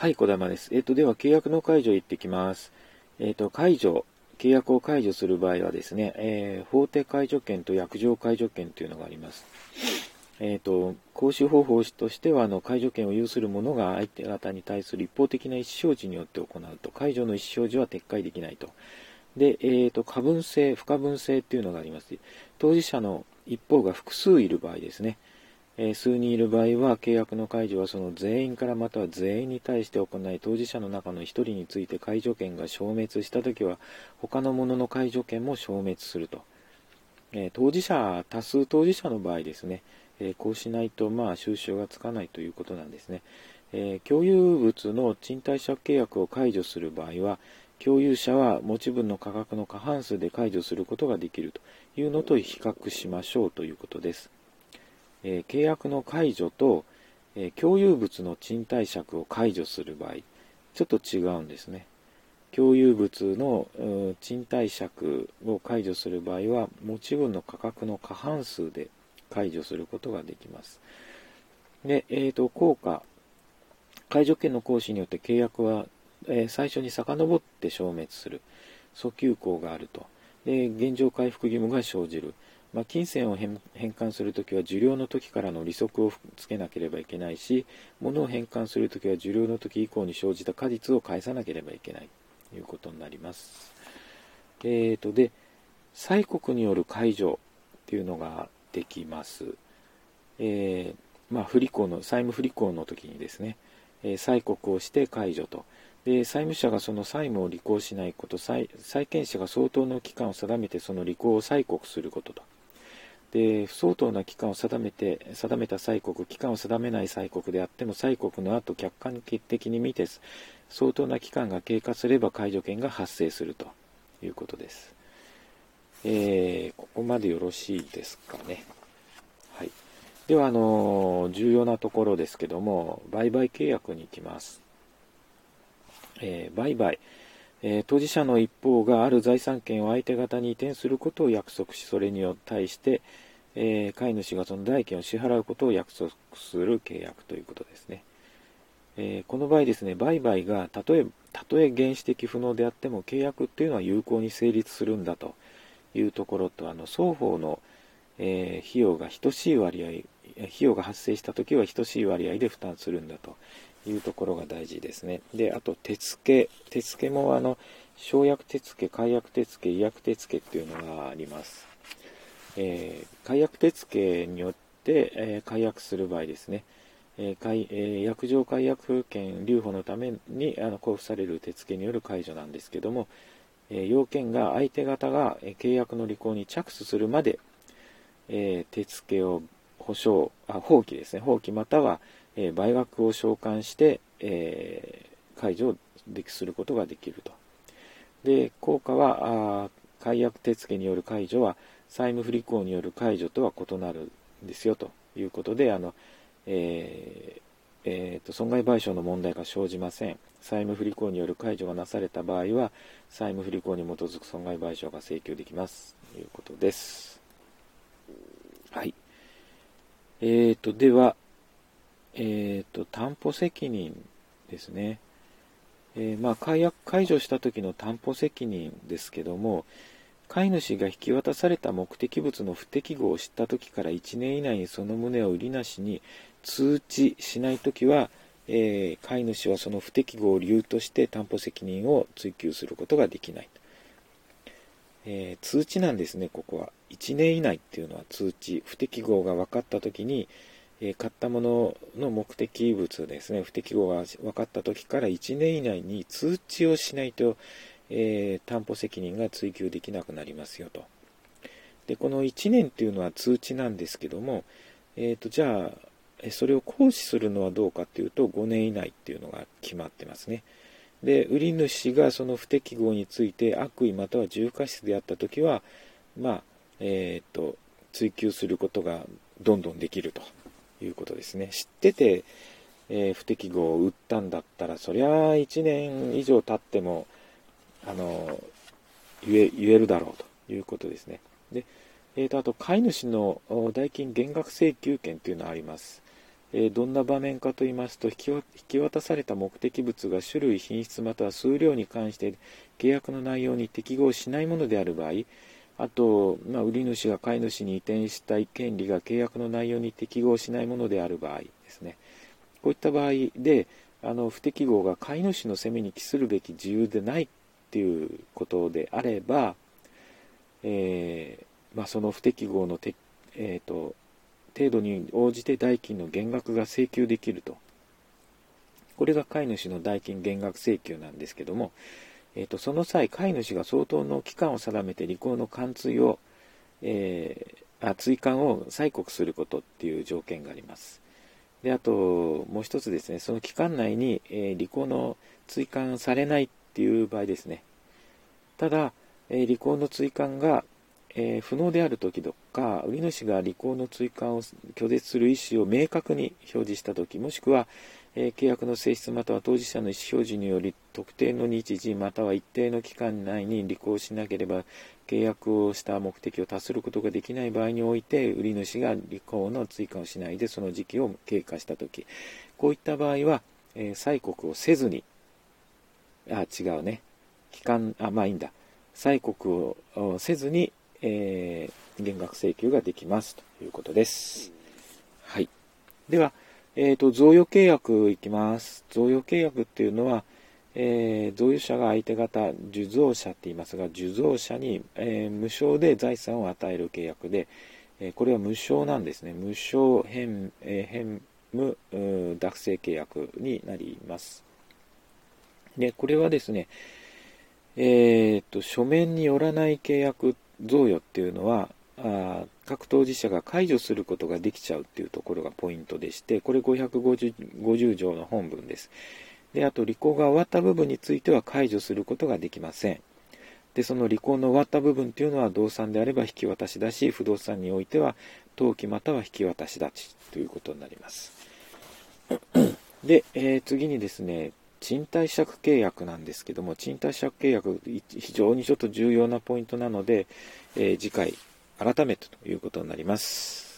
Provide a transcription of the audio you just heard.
はい、小玉です。えっ、ー、と、では、契約の解除行ってきます。えっ、ー、と、解除、契約を解除する場合はですね、えー、法定解除権と約定解除権というのがあります。えっ、と、行使方法としては、あの、解除権を有する者が相手方に対する一方的な意思表示によって行うと、解除の意思表示は撤回できないと。で、えっ、と、過分性、不可分性っていうのがあります。当事者の一方が複数いる場合ですね。え数人いる場合は契約の解除はその全員からまたは全員に対して行い当事者の中の1人について解除権が消滅したときは他の者の解除権も消滅すると、え当事者多数当事者の場合ですね、えこうしないとまあ収集がつかないということなんですね、え共有物の賃貸借契約を解除する場合は共有者は持ち分の価格の過半数で解除することができるというのと比較しましょうということです。え契約の解除と、え共有物の賃貸借を解除する場合、ちょっと違うんですね。共有物の賃貸借を解除する場合は、持ち分の価格の過半数で解除することができます。で、えーと、効果、解除権の行使によって契約は、えー、最初に遡って消滅する。訴求項があると。で、現状回復義務が生じる。まあ、金銭を返還するときは受領の時からの利息をつけなければいけないし、物を返還するときは受領の時以降に生じた果実を返さなければいけないということになります。えーと、で、催告による解除っていうのができます。えー、まあ、不履行の、債務不履行の時にですね、えー、催告をして解除と。で債務者がその債務を履行しないこと債、債権者が相当の期間を定めてその履行を催告することと。で不相当な期間を定めて定めた催告期間を定めない催告であっても催告の後客観的に見て相当な期間が経過すれば解除権が発生するということです、えー、ここまでよろしいですかね。はい。ではあの重要なところですけども売買契約に行きます、えー、売買。えー、当事者の一方がある財産権を相手方に移転することを約束し、それに対して、えー、飼い主がその代金を支払うことを約束する契約ということですね。えー、この場合ですね、売買がたとえ、たとえ原始的不能であっても契約っていうのは有効に成立するんだというところと、あの双方の、え費用が等しい割合、費用が発生したときは等しい割合で負担するんだというところが大事ですね。で、あと手付け。手付けもあの、生薬手付、解薬手付け、医薬手付っていうのがあります。えー、解薬手付によって、えー、解約する場合ですね。えー解えー、薬状解約権留保のためにあの交付される手付による解除なんですけども、え、要件が相手方が、え契約の履行に着手するまで、え手付を保証あ放棄ですね放棄または、え倍額を償還して、え解除ですることができると。で、効果は、解約手付による解除は、債務不履行による解除とは異なるんですよということで、あの、えーえーと、損害賠償の問題が生じません。債務不履行による解除がなされた場合は、債務不履行に基づく損害賠償が請求できます。ということです。はい。えーと、では、え、ー、と、担保責任ですね。えー、まあ、解約解除した時の担保責任ですけども、飼い主が引き渡された目的物の不適合を知った時から1年以内にその旨を売りなしに通知しない時は、えー、飼い主はその不適合を理由として担保責任を追及することができない。えー、通知なんですね、ここは。1年以内っていうのは通知、不適合が分かった時に、え買ったものの目的物ですね、不適合が分かった時から1年以内に通知をしないと、えー、担保責任が追及できなくなりますよと。で、この1年っていうのは通知なんですけども、えー、と、じゃあ、それを行使するのはどうかっていうと、5年以内っていうのが決まってますね。で、売り主がその不適合について悪意または重過失であった時は、まあ、えっ、ー、と、追求することがどんどんできると。いうことですね。知ってて、えー、不適合を売ったんだったら、そりゃ1年以上経っても、あの、言え、言えるだろうということですね。で、えーと、あと、飼い主の代金減額請求権というのがあります。えー、どんな場面かと言いますと引き渡された目的物が種類、品質または数量に関して契約の内容に適合しないものである場合、あと、まあ、売り主が買い主に移転したい権利が契約の内容に適合しないものである場合ですね。こういった場合で、あの不適合が飼い主の責めに帰するべき自由でないっていうことであれば、えー、まあ、その不適合のて、えーと、程度に応じて代金の減額が請求できると。これが飼い主の代金減額請求なんですけども、えーと、その際、飼い主が相当の期間を定めて履行の貫通を、えー、あ追加を催告することっていう条件があります。で、あと、もう一つですね、その期間内に、えー、履行の追加されないっていう場合ですね。ただ、えー、履行の追加が、えー、不能である時とか、売り主が履行の追加を拒絶する意思を明確に表示した時、もしくは、え、契約の性質または当事者の意思表示により特定の日時または一定の期間内に履行しなければ契約をした目的を達することができない場合において売り主が履行の追加をしないでその時期を経過した時こういった場合は、えー、催告をせずにあ違うね期間あまあいいんだ催告をせずに、えー、減額請求ができますということです。はい。では、えっ、ー、と、贈与契約いきます。贈与契約っていうのは、えー、贈与者が相手方、受贈者って言いますが、受贈者に、えー、無償で財産を与える契約で、えこれは無償なんですね。無償返、え返無諾性契約になります。で、これはですね、えー、と、書面によらない契約贈与っていうのは、あ各当事者が解除することができちゃうっていうところがポイントでして、これ550条の本文です。で、あと、履行が終わった部分については解除することができません。で、その履行の終わった部分っていうのは、動産であれば引き渡しだし、不動産においては、登記または引き渡しだしということになります。で、えー、次にですね、賃貸借契約なんですけども、賃貸借契約、非常にちょっと重要なポイントなので、えー、次回、改めてということになります。